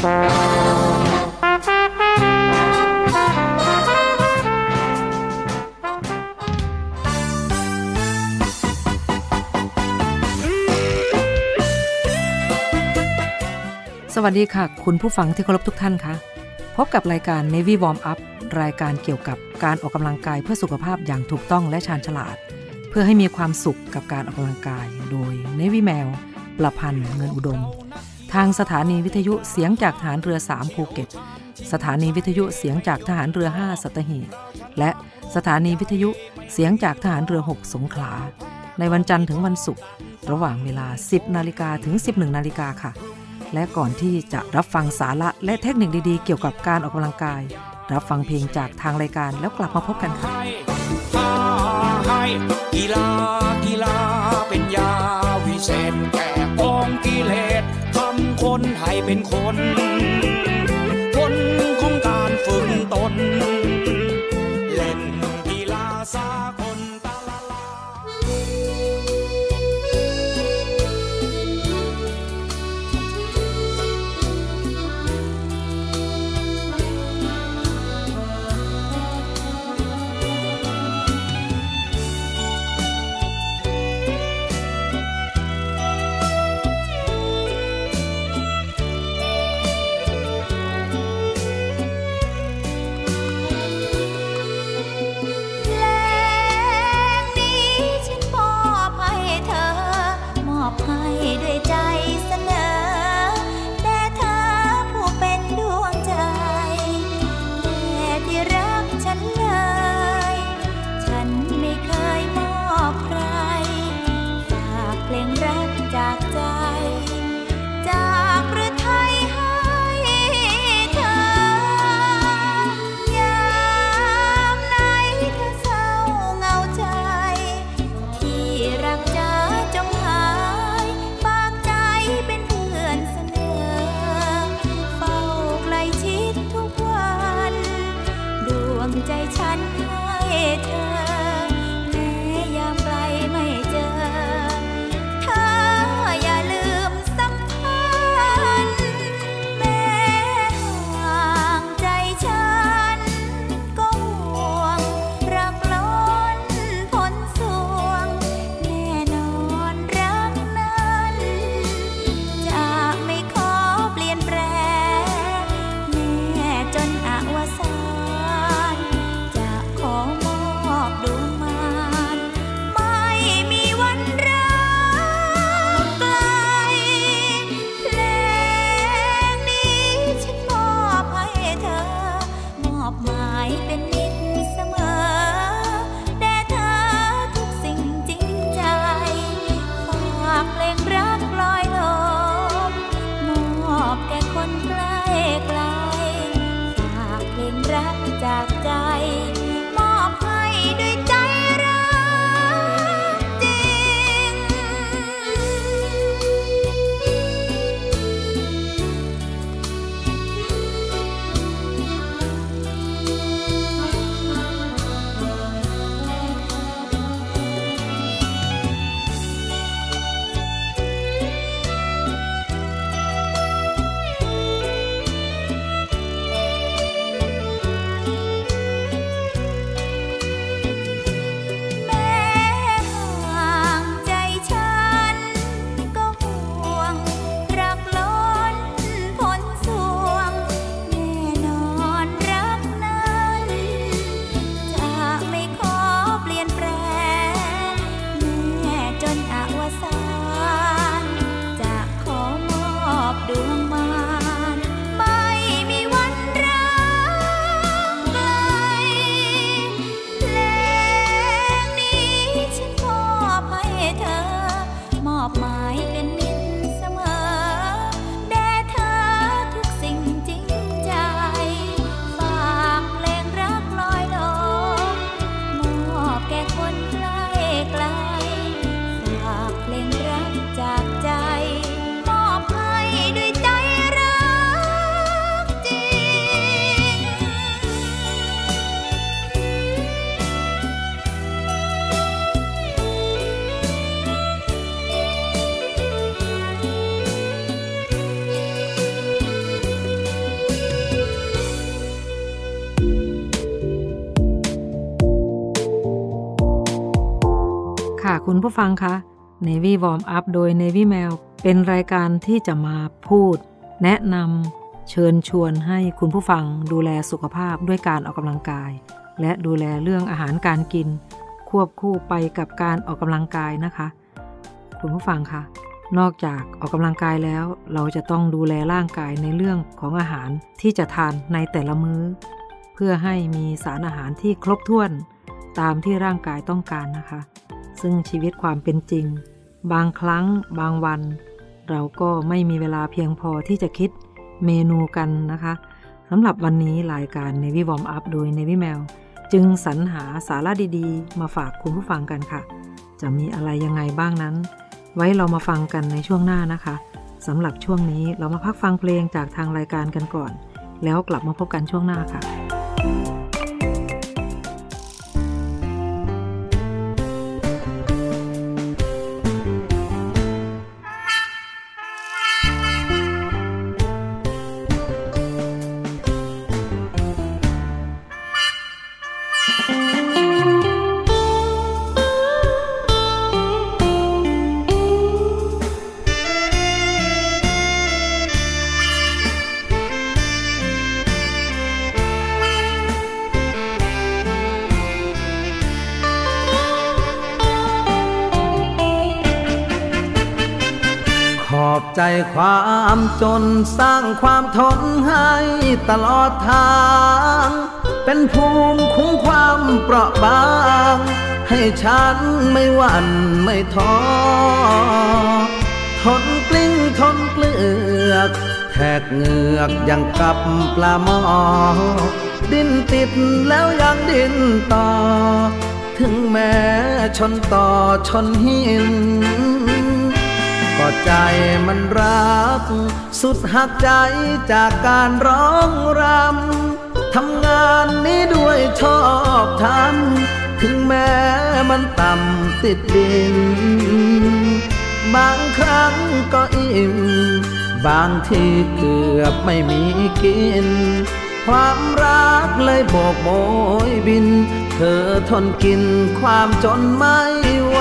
สวัสดีค่ะ คุณผู้ฟังที่เคารพทุกท่านคะพบกับรายการ Navy Warm Up รายการเกี่ยวกับการออกกำลังกายเพื่อสุขภาพอย่างถูกต้องและชาญฉลาด เพื่อให้มีความสุขกับการออกกำลังกาย โดย Navy แมวประพันธ์เงินอุดม ทางสถานีวิทยุเสียงจากฐานเรือ 3 ภูเก็ต สถานีวิทยุเสียงจากทหารเรือ 5 สัตหีบและสถานีวิทยุเสียงจากทหารเรือ 6 สงขลา ในวันจันทร์ถึงวันศุกร์ระหว่างเวลา 10 นาฬิกาถึง 11 นาฬิกาค่ะ และก่อนที่จะรับฟังสาระและเทคนิคดีๆ เกี่ยวกับการออกกำลังกาย รับฟังเพลงจากทางรายการแล้วกลับมาพบกันค่ะกีฬา เป็นคน ผู้ฟังคะ Navy Warm Up โดย Navy Mail เป็นรายการที่จะมาพูด แนะนำเชิญชวนให้คุณผู้ฟังดูแลสุขภาพด้วยการออกกำลังกาย และดูแลเรื่องอาหารการกิน ควบคู่ไปกับการออกกำลังกายนะคะ คุณผู้ฟังคะนอกจากออกกำลังกายแล้ว เราจะต้องดูแลร่างกายในเรื่องของอาหารที่จะทานในแต่ละมื้อ เพื่อให้มีสารอาหารที่ครบถ้วน ตามที่ร่างกายต้องการนะคะ ซึ่งชีวิตความเป็นจริง บางครั้ง บางวัน เราก็ไม่มีเวลาเพียงพอที่จะคิดเมนูกันนะคะสำหรับวันนี้รายการ Navy Warm Up โดย Navy Mail จึงสรรหาสาระดีๆ มาฝากคุณผู้ฟังกันค่ะ จะมีอะไรยังไงบ้างนั้น ไว้เรามาฟังกันในช่วงหน้านะคะสำหรับช่วงนี้เรามาพักฟังเพลงจากทางรายการกันก่อน แล้วกลับมาพบกันช่วงหน้าค่ะ ความจนสร้างความทนให้ตลอดทาง เป็นภูมิคุ้มความเปราะบาง ให้ฉันไม่หวั่นไม่ท้อ ทนกลิ้งทนเกลือกแทกเหงือกอย่างกับปลาหมอ ดิ้นติดแล้วยังดิ้นต่อ ถึงแม้ชนต่อชนหิน ใจมันรัก สุดหักใจจากการร้องรำทำงานนี้ด้วยชอบทำถึงแม้มันต่ำติดดิน บางครั้งก็อิ่ม บางทีเกือบไม่มีกิน ความรักเลยโบกโบยบิน เธอทนกินความจนไม่ไหว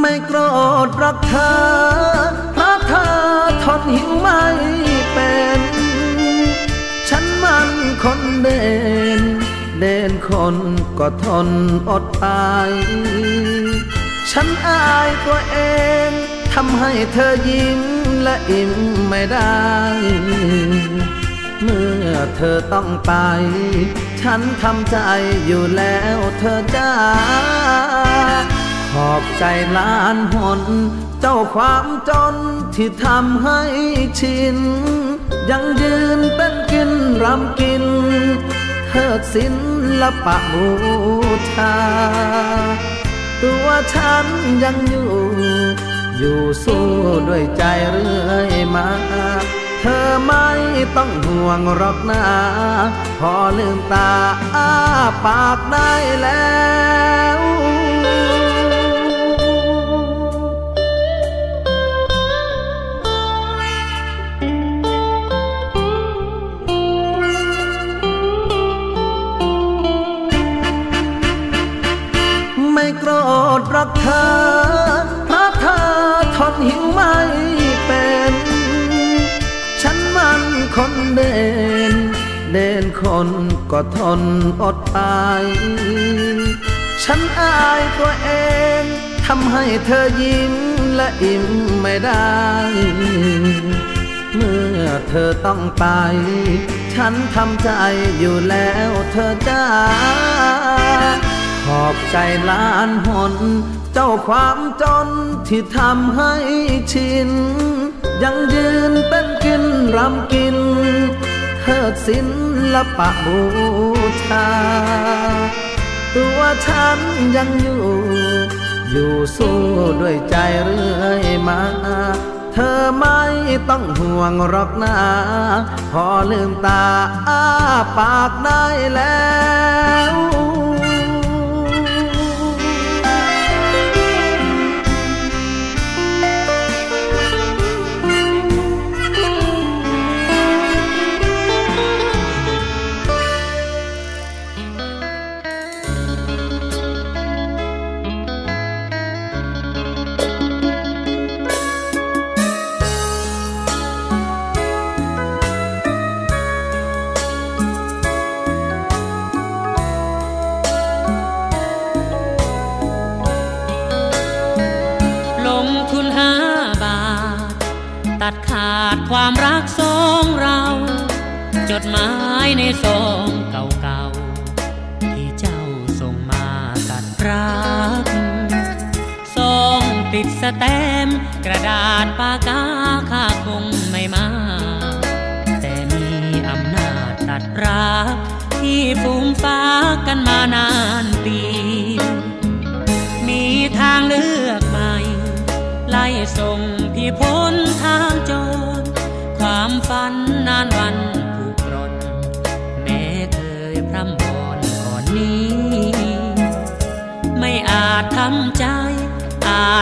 ไม่โกรธรักเธอเพราะเธอทนหิวไม่เป็น ฉันมันคนเด่น เด่นคนก็ทนอดตาย ฉันอายตัวเองทำให้เธอยิ้มและอิ่มไม่ได้ เมื่อเธอต้องไป ฉันทำใจอยู่แล้วเธอจ้า อบใจล้านหน เจ้าความจนที่ทำให้ชิน ยังยืนเป็นกินรำกินเทิดศิลปะบูชา ตัวฉันยังอยู่ อยู่สู้ด้วยใจเรื่อยมา เธอไม่ต้องห่วงหรอกนะพอลืมตาอ้าปากได้แล้ว โกรธรักเธอเพราะเธอทนหิวไม่เป็น ฉันมันคนเด่น เด่นคนก็ทนอดตายฉันอายตัวเองทำให้เธอยิ้มและอิ่มไม่ได้ เมื่อเธอต้องไป ฉันทำใจอยู่แล้วเธอจ้า ขอบใจล้านหน เจ้าความจนที่ทำให้ชิน ยังยืนเป็นกินรำกินเทิดศิลปะบูชา ตัวฉันยังอยู่ อยู่สู้ด้วยใจเรื่อยมา เธอไม่ต้องห่วงหรอกนะ พอลืมตาอ้าปากได้แล้ว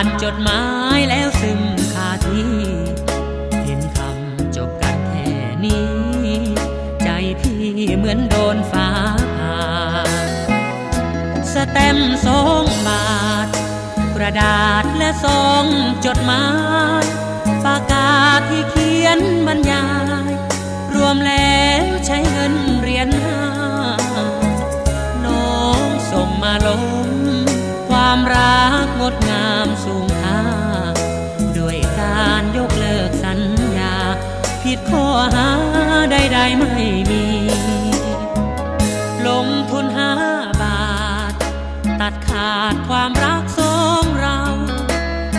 านจดหมายแล้วซึมคาทีเห็นคำจบกันแค่นี้ ใจพี่เหมือนโดนฟ้าผ่า สแตมสองบาท กระดาษและซองจดหมายปากกาที่เขียนบรรยาย รวมแล้วใช้เงินเรียญห้าน้องส่งมาลม ความรักงดงามสูงค่าด้วยการยกเลิกสัญญา ผิดข้อหาใดๆไม่มี ลงทุนห้าบาท ตัดขาดความรักสองเรา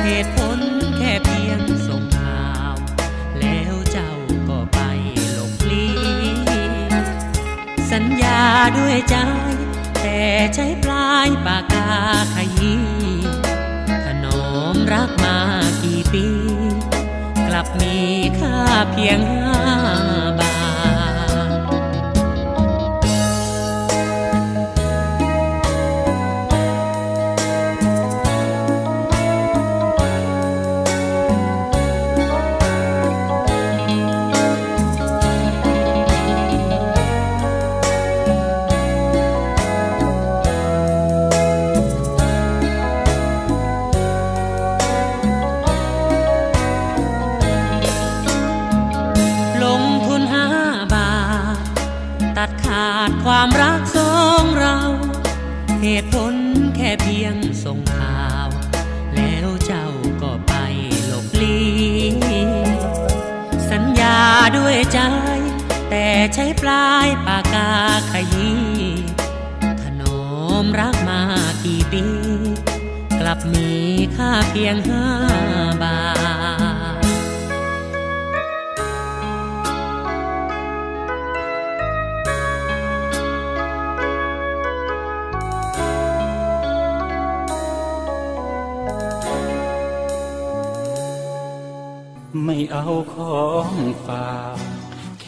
เหตุผลแค่เพียงส่งข่าว แล้วเจ้าก็ไปหลบลีสัญญาด้วยใจ แต่ใช้ปลายปาก ขยี้ถนอมรักมากี่ปี กลับมีค่าเพียงห้าบาท ใช้ปลายปากกาขยี้ถนอมรักมากี่ปี กลับมีค่าเพียงห้าบาท ไม่เอาของฝาก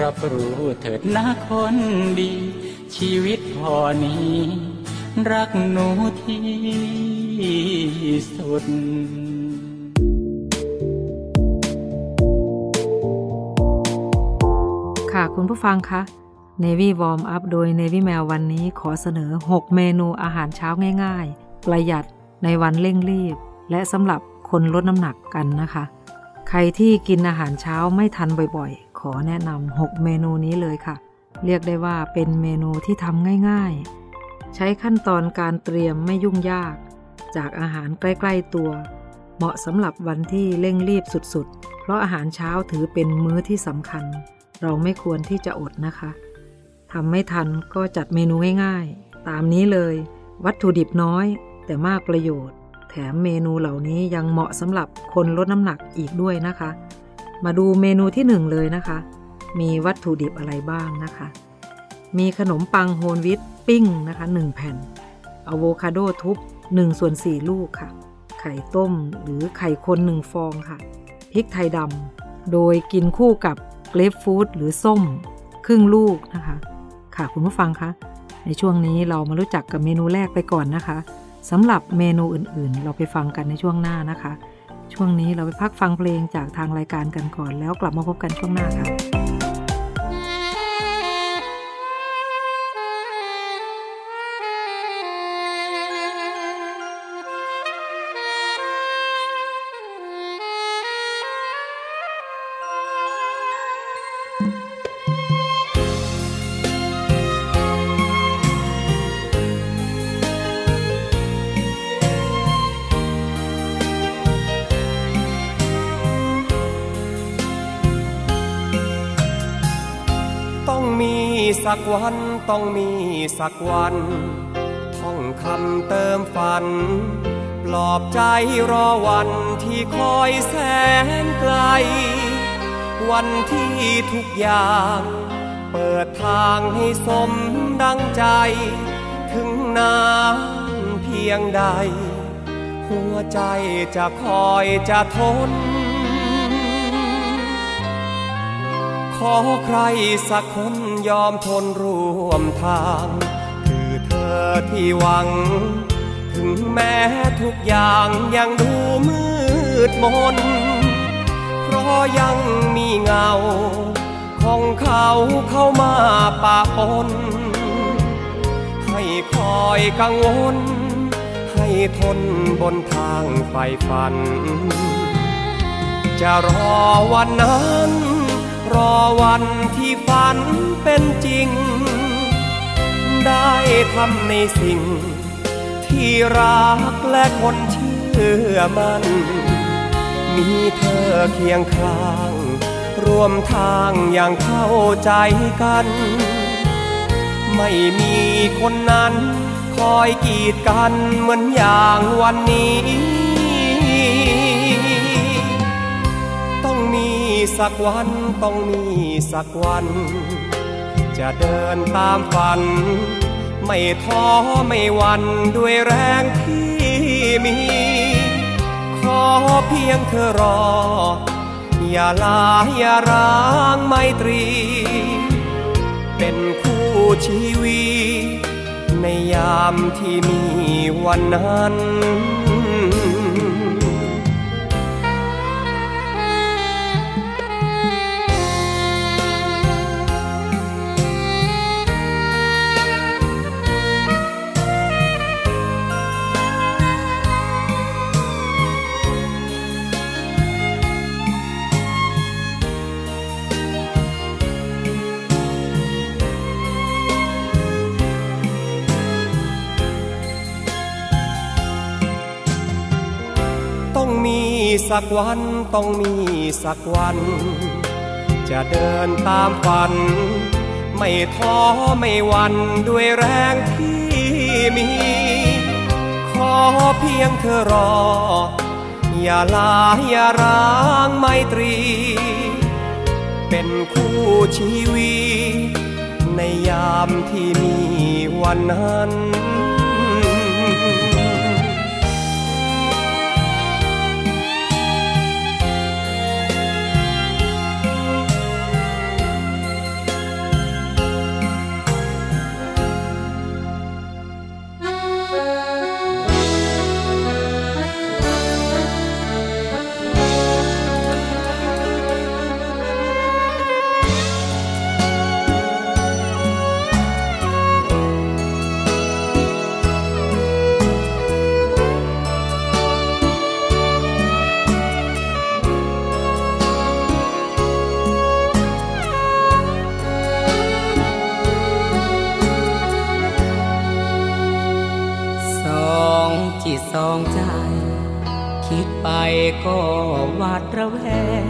รับรู้เถิดนะคนดี ชีวิตพอนี้ รักหนูที่สุดค่ะคุณผู้ฟังคะ Navy Warm Up โดย Navy Mail วันนี้ขอเสนอ 6 เมนูอาหารเช้าง่าย ๆ ประหยัดในวันเร่งรีบ และสำหรับคนลดน้ำหนักกันนะคะ ใครที่กินอาหารเช้าไม่ทันบ่อยๆ ขอแนะนำ6เมนูนี้เลยค่ะ เรียกได้ว่าเป็นเมนูที่ทำง่ายๆ ใช้ขั้นตอนการเตรียมไม่ยุ่งยาก จากอาหารใกล้ๆตัว เหมาะสำหรับวันที่เร่งรีบสุดๆ เพราะอาหารเช้าถือเป็นมื้อที่สำคัญ เราไม่ควรที่จะอดนะคะทำไม่ทันก็จัดเมนูง่ายๆ ตามนี้เลย วัตถุดิบน้อย แต่มากประโยชน์ แถมเมนูเหล่านี้ยังเหมาะสำหรับคนลดน้ำหนักอีกด้วยนะคะ มาดูเมนูที่หนึ่งเลยนะคะ มีวัตถุดิบอะไรบ้างนะคะ มีขนมปังโฮลวิตปิ้งนะคะ 1 แผ่นอะโวคาโดทุบ1ส่วน4ลูกค่ะ ไข่ต้มหรือไข่คน1ฟองค่ะ พริกไทยดำโดยกินคู่กับเกรปฟรุตหรือส้ม ครึ่งลูกนะคะ ค่ะคุณผู้ฟังคะในช่วงนี้เรามารู้จักกับเมนูแรกไปก่อนนะคะสำหรับเมนูอื่นๆ เราไปฟังกันในช่วงหน้านะคะ ช่วงนี้เราไปพักฟังเพลงจากทางรายการกันก่อน แล้วกลับมาพบกันช่วงหน้าค่ะ วันต้องมีสักวัน ท่องคำเติมฝัน ปลอบใจรอวันที่คอยแสนไกล วันที่ทุกอย่างเปิดทางให้สมดังใจ ถึงนานเพียงใด หัวใจจะคอยจะทน ขอใครสักคนยอมทนร่วมทาง คือเธอที่หวัง ถึงแม้ทุกอย่างยังดูมืดมน เพราะยังมีเงา ของเขาเข้ามาปะปน ให้คอยกังวล ให้ทนบนทางไฟฝัน จะรอวันนั้น รอวันที่ฝันเป็นจริง ได้ทำในสิ่ง ที่รักและคนเชื่อมัน มีเธอเคียงข้างร่วมทางอย่างเข้าใจกัน ไม่มีคนนั้นคอยกีดกันเหมือนอย่างวันนี้ สักวันต้องมีสักวัน จะเดินตามฝัน ไม่ท้อไม่หวันด้วยแรงที่มี ขอเพียงเธอรอ อย่าลาอย่าร้างไมตรี เป็นคู่ชีวิตในยามที่มีวันนั้น สักวันต้องมีสักวัน จะเดินตามฝัน ไม่ท้อไม่หวันด้วยแรงที่มี ขอเพียงเธอรอ อย่าลาอย่าร้างไมตรี เป็นคู่ชีวิตในยามที่มีวันนั้น ก็หวาดระแวง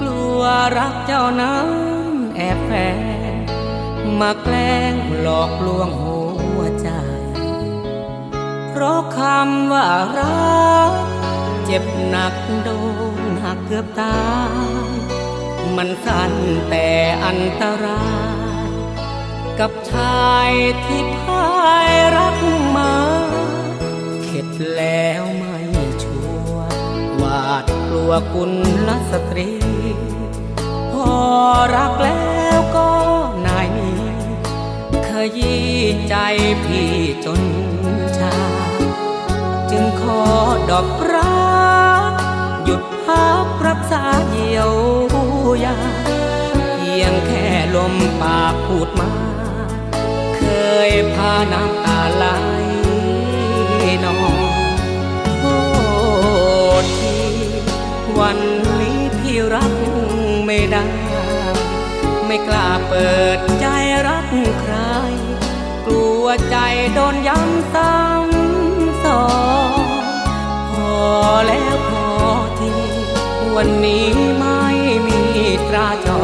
กลัวรักเจ้านั้นแอบแฝงมาแกล้งหลอกลวงหัวใจ เพราะคำว่ารัก เจ็บหนักโดนหักเกือบตาย มันสั้นแต่อันตราย กับชายที่พายรักมา เข็ดแล้วมา ลัวกุลลสตรี พอรักแล้วก็นายมีขยี้ใจพี่จนชา จึงขอดอกรัก หยุดพักรักษาเยียวยาเพียงแค่ลมปากพูดมา เคยพาน้ำตาไหลนอง วันนี้พี่รักไม่ได้ ไม่กล้าเปิดใจรักใคร กลัวใจโดนย้ำซ้ำสองพอแล้วพอทีวันนี้ไม่มีตราจอ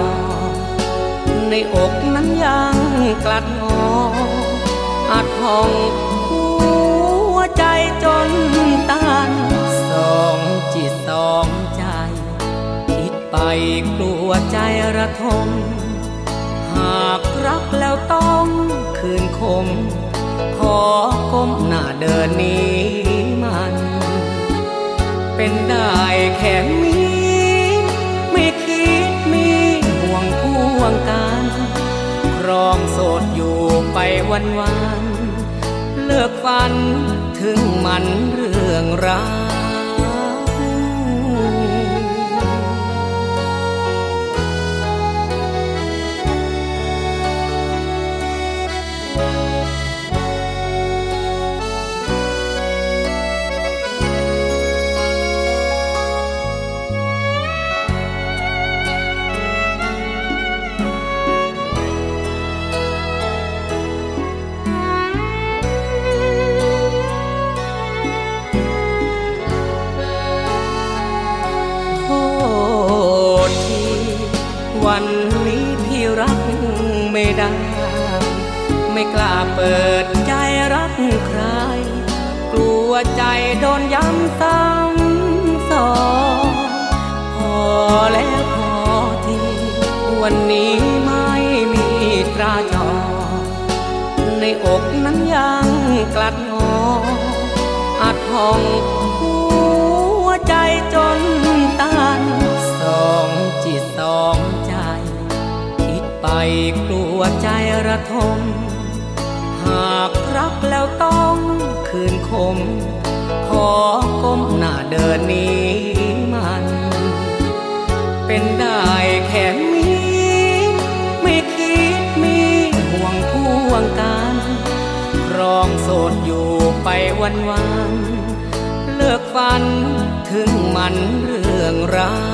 ในอกนั้นยังกลัดงออาจห้อง คิดไปกลัวใจระทม หากรักแล้วต้องคืนคม ขอก้มหน้าเดินนี้มัน เป็นได้แค่มีไม่คิดมีห่วงพ่วงกันครองโสดอยู่ไปวันวัน เลิกฝันถึงมันเรื่องรัก กล้าเปิดใจรักใคร กลัวใจโดนย้ำซ้ำสองพอแล้วพอทีวันนี้ไม่มีตราจอ ในอกนั้นยังกลัดงออาจห้องหัวใจจนตันสองจิตสองใจ คิดไปกลัวใจระทมากรักแล้วต้องคืนคม ขอก้มหน้าเดินหนี้มัน เป็นได้แค่มีไม่คิดมีห่วงพ่วงกันครองโสดอยู่ไปวันวัน เลิกฝันถึงมันเรื่องรัก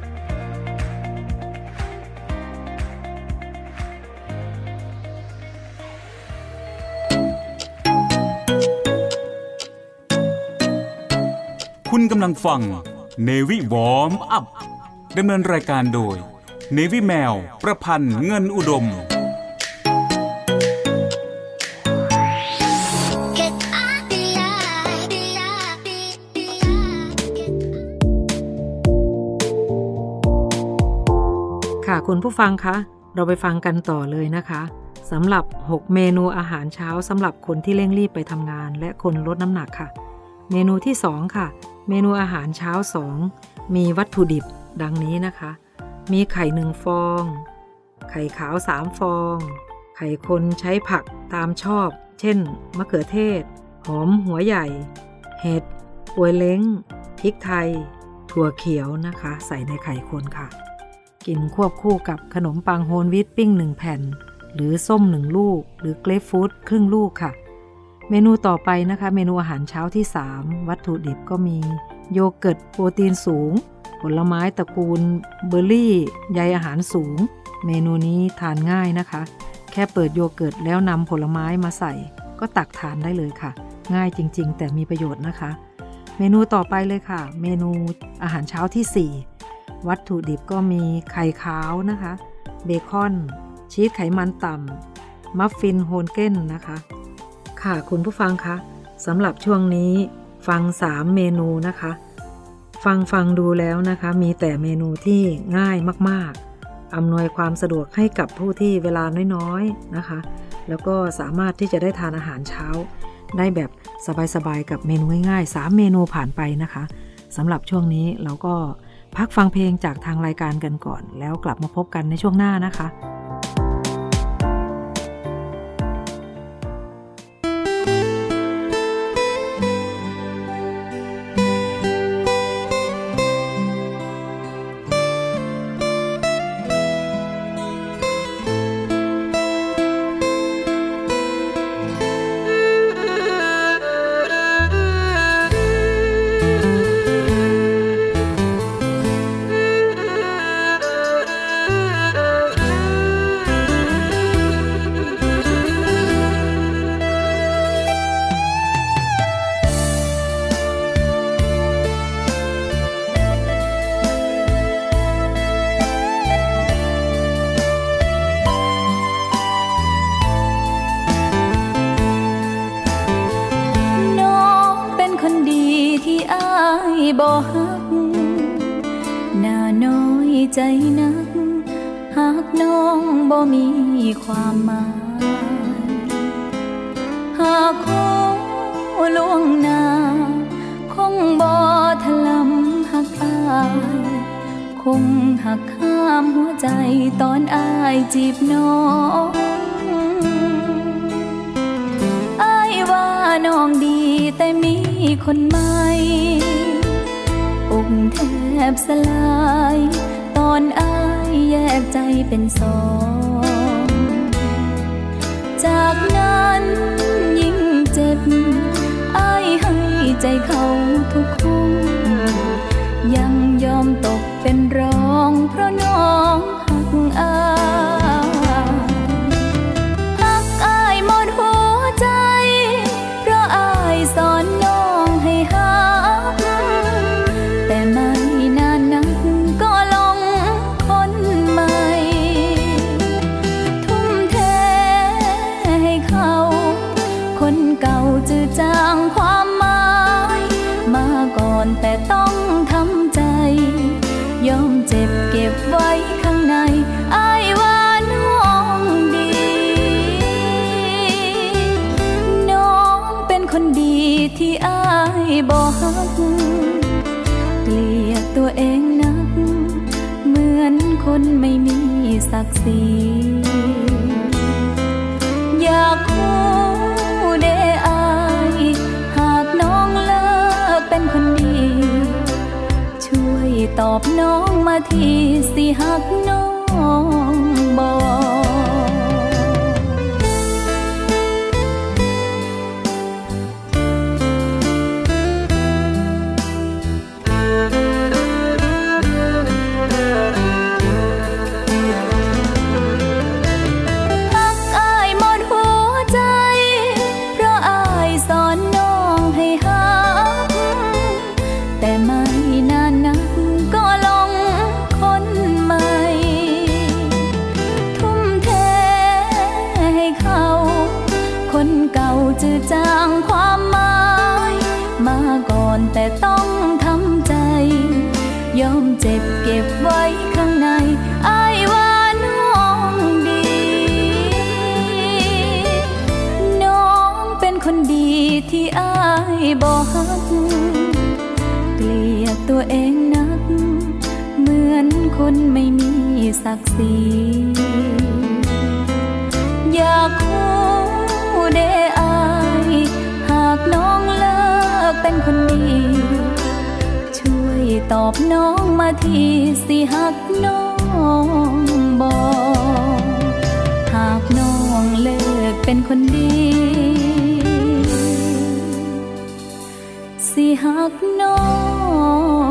คุณกำลังฟัง Navy Warm Up ดำเนินรายการโดย Navy แมว ประพันธ์เงินอุดม ค่ะคุณผู้ฟังคะ เราไปฟังกันต่อเลยนะคะสำหรับ 6 เมนูอาหารเช้าสำหรับคนที่เร่งรีบไปทำงาน และคนลดน้ำหนักค่ะ เมนูที่ 2 ค่ะ เมนูอาหารเช้า 2 มีวัตถุดิบดังนี้นะคะ มีไข่หนึ่งฟอง ไข่ขาว 3 ฟอง ไข่คนใช้ผักตามชอบ เช่น มะเขือเทศ หอมหัวใหญ่ เห็ดปวยเล้ง พริกไทย ถั่วเขียวนะคะ ใส่ในไข่คนค่ะ กินควบคู่กับขนมปังโฮลวีตปิ้งหนึ่งแผ่น หรือส้มหนึ่งลูก หรือเกรฟฟูดครึ่งลูกค่ะ เมนูต่อไปนะคะ เมนูอาหารเช้าที่ 3 วัตถุดิบก็มีโยเกิร์ตโปรตีนสูง ผลไม้ตระกูลเบอร์รี่ใยอาหารสูง เมนูนี้ทานง่ายนะคะ แค่เปิดโยเกิร์ตแล้วนำผลไม้มาใส่ ก็ตักทานได้เลยค่ะ ง่ายจริง ๆ แต่มีประโยชน์นะคะ เมนูต่อไปเลยค่ะ เมนูอาหารเช้าที่ 4 วัตถุดิบก็มีไข่ขาวนะคะ เบคอน ชีสไขมันต่ำมัฟฟินโฮนเก้นนะคะ ค่ะคุณผู้ฟังคะสำหรับช่วงนี้ฟัง 3 เมนูนะคะ ฟังฟังดูแล้วนะคะ มีแต่เมนูที่ง่ายมากๆอำนวยความสะดวกให้กับผู้ที่เวลาน้อยๆนะคะ แล้วก็สามารถที่จะได้ทานอาหารเช้า ได้แบบสบายๆกับเมนูง่ายๆ 3 เมนูผ่านไปนะคะสำหรับช่วงนี้เราก็พักฟังเพลงจากทางรายการกันก่อน แล้วกลับมาพบกันในช่วงหน้านะคะ เขาทุกคนยังยอมต่อ หักน ตัวเองนัก เหมือนคนไม่มีศักดิ์ศรีอยากคู่เดอายหากน้องเลิกเป็นคนดี ช่วยตอบน้องมาทีสิหักน้องบอกหากน้องเลิกเป็นคนดี hát nói.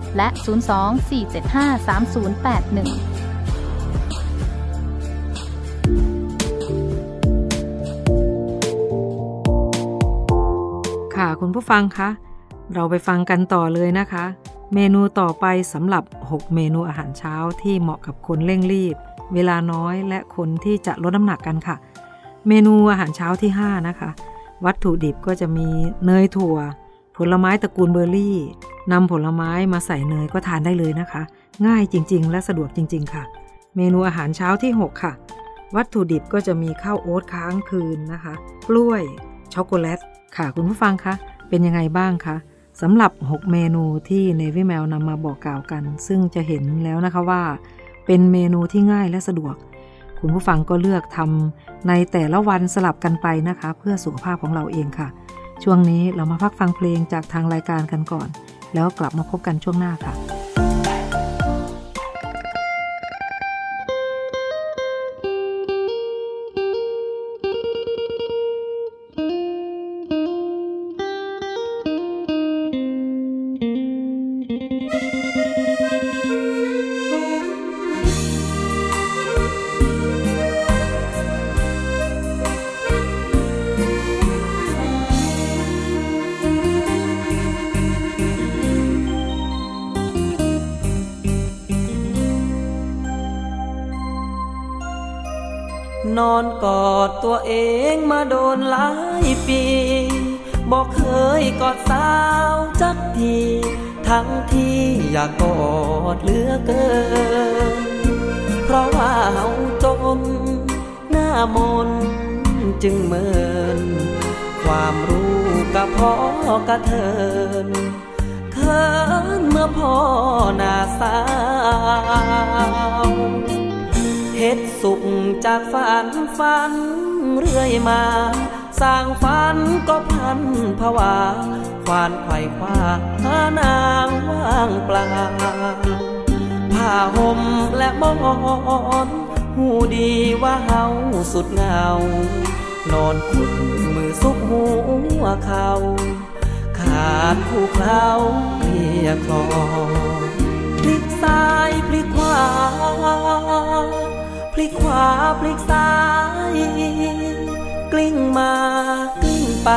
และ 024753081ค่ะคุณผู้ฟังคะเราไปฟังกันต่อเลยนะคะ เมนูต่อไปสำหรับ 6 เมนูอาหารเช้าที่เหมาะกับคนเร่งรีบ เวลาน้อยและคนที่จะลดน้ำหนักกันค่ะ เมนูอาหารเช้าที่ 5 นะคะ วัตถุดิบก็จะมีเนยถั่ว ผลไม้ตระกูลเบอร์รี่นำผลไม้มาใส่เนยก็ทานได้เลยนะคะ ง่ายจริง ๆ และสะดวกจริง ๆ ค่ะ เมนูอาหารเช้าที่ 6 ค่ะ วัตถุดิบก็จะมีข้าวโอ๊ตค้างคืนนะคะ กล้วย ช็อกโกแลต ค่ะคุณผู้ฟังคะเป็นยังไงบ้างคะสำหรับ 6 เมนูที่ Navy Mail นำมาบอกกล่าวกัน ซึ่งจะเห็นแล้วนะคะว่า เป็นเมนูที่ง่ายและสะดวก คุณผู้ฟังก็เลือกทำในแต่ละวันสลับกันไปนะคะ เพื่อสุขภาพของเราเองค่ะ ช่วงนี้เรามาพักฟังเพลงจากทางรายการกันก่อน แล้วกลับมาพบกันช่วงหน้าค่ะ นอนกอดตัวเองมาโดนหลายปี บอกเคยกอดสาวจักที ทั้งที่อยากกอดเหลือเกิน เพราะว่าเฮาจนหน้ามนจึงเมิน ความรู้กับพ่อกระเทินเคินเมื่อพ่อหน้าสาว เฮ็ดสุขจากฝันฝันเรื่อยมา สร้างฝันก็พันผวาควานไขว่คว้าหานางว่างเปล่าผ้าห่มและมอนหูดีว่าเฮาสุดเหงา นอนขุดมือซุกหัวเขา ขาดผู้เคล้าเรียกคลอพลิกซ้ายพลิกขวา ลิกขวาพลิกซ้าย กลิ้งมากลิ้งไป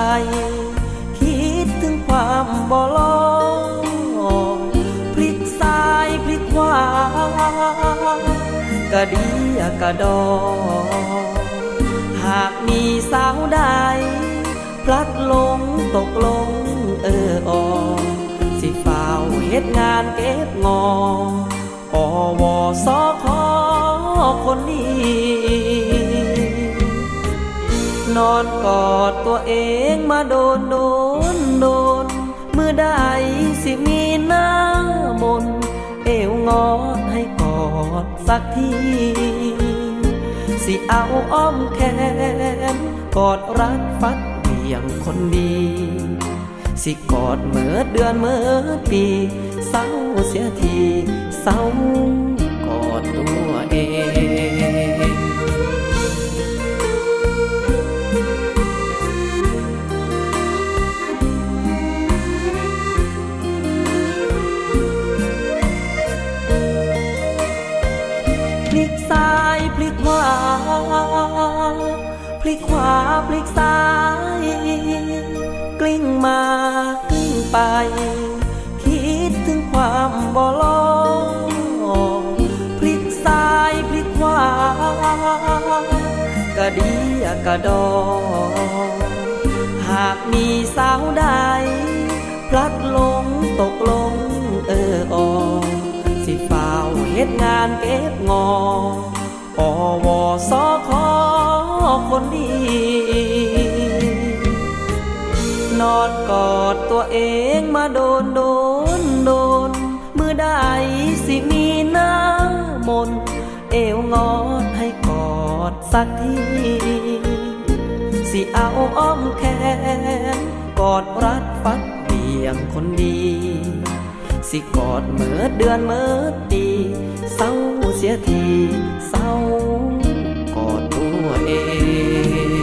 คิดถึงความบ่ลอยพลิกซ้ายพลิกขวากระเดียกระดอ หากมีสาวใด พลัดหลงตกลงเออออสิฝ้าวเฮ็ดงานเก็บงออวอสอค คนนี้ นอนกอดตัวเองมาโดนโดนโดนมือใดสิมีหน้ามน เอวงอให้กอดสักที สิเอาอ้อมแขนกอดรัดฟัดเบี่ยงคนดีสิกอดเมื่อเดือนเมื่อปีเศร้าเสียทีเศร้าอ ดตัวเองพลิกซ้ายพลิกขวาพลิกขวาพลิกซ้าย กลิ้งมากลิ้งไป คิดถึงความบ่ลง กระดีกระดอ หากมีสาวใด พลัดหลงตกลงเออออสิฝ้าเฮ็ดงานเก็บงออวสอขอคนดี นอนกอดตัวเองมาโดนโดนโดน มือใดสิมีหน้ามน เอวงอให้ สักทีสิเอาอ้อมแขนกอดรัดฟัดเบี่ยงคนดี สิกอดเมื่อเดือนเมื่อตีเศร้าเสียทีเศร้ากอดตัวเอง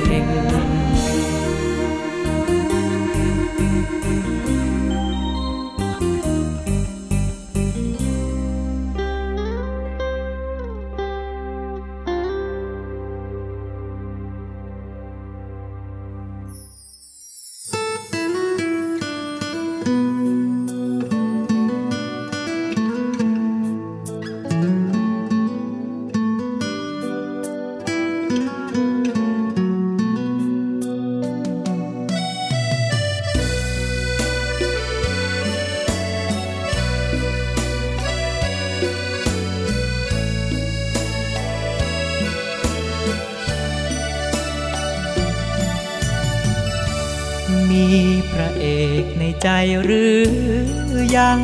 ง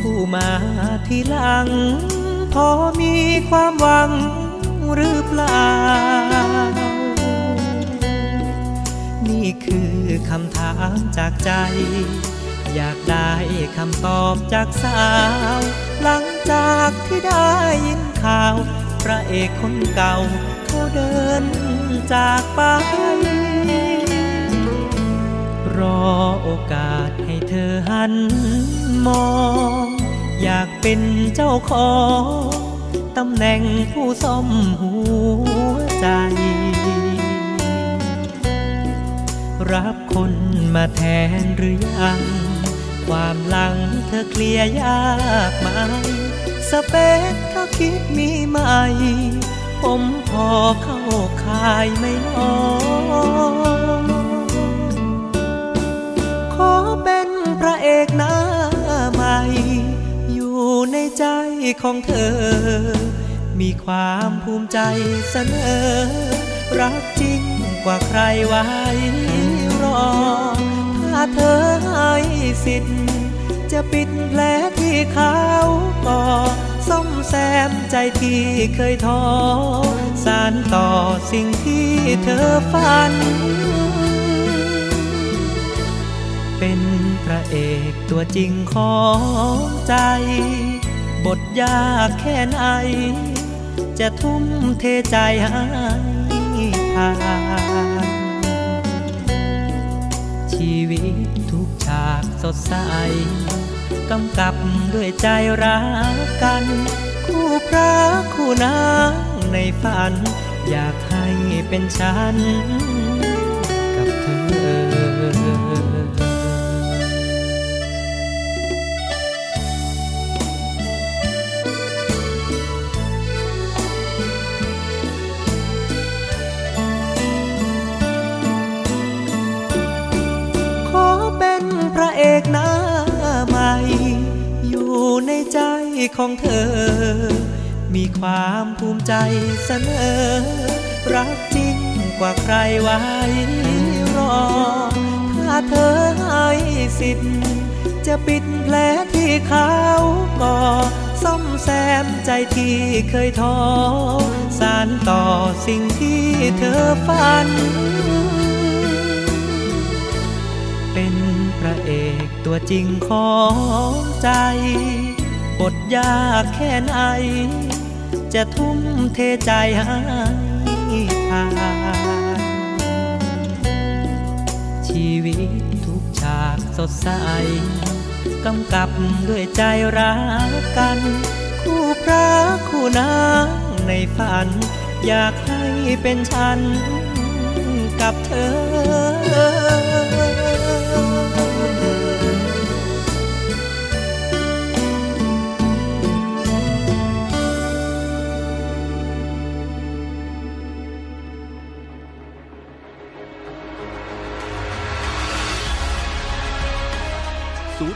ผู้มาทีหลัง พอมีความหวังหรือเปล่า นี่คือคำถามจากใจ อยากได้คำตอบจากสาว หลังจากที่ได้ยินข่าว พระเอกคนเก่าเขาเดินจากไปรอโอกาสให้เธอหัน มอง อยากเป็นเจ้าของตำแหน่งผู้ซ่อมหัวใจ รับคนมาแทนหรือยัง ความหลังเธอเคลียร์ยากไหมสเปคเขาคิดมีไหม ผมพอเข้าคายไม่น้อยขอเป็นพระเอกน้า ของเธอ มีความภูมิใจเสนอ รักจริงกว่าใครไว้รอ ถ้าเธอให้สิทธิ์จะปิดแผลที่เขาก่อซ่อมแซมใจที่เคยท้อ สารต่อสิ่งที่เธอฝัน เป็นพระเอกตัวจริงของใจ บทยากแค่ไหน จะทุ่มเทใจให้ทานชีวิตทุกฉากสดใส กำกับด้วยใจรักกัน คู่พระคู่นางในฝัน อยากให้เป็นฉัน กับเธอ ของเธอ มีความภูมิใจเสนอ รักจริงกว่าใครไว้รอ ถ้าเธอให้สิทธิ์ จะปิดแผลที่เขาก่อซ่อมแซมใจที่เคยท้อ สานต่อสิ่งที่เธอฝัน เป็นพระเอกตัวจริงของใจ บทยากแค่ไหน จะทุ่มเทใจให้ผ่านชีวิตทุกฉากสดใสกำกับด้วยใจรักกัน คู่พระคู่นางในฝัน อยากให้เป็นฉันกับเธอ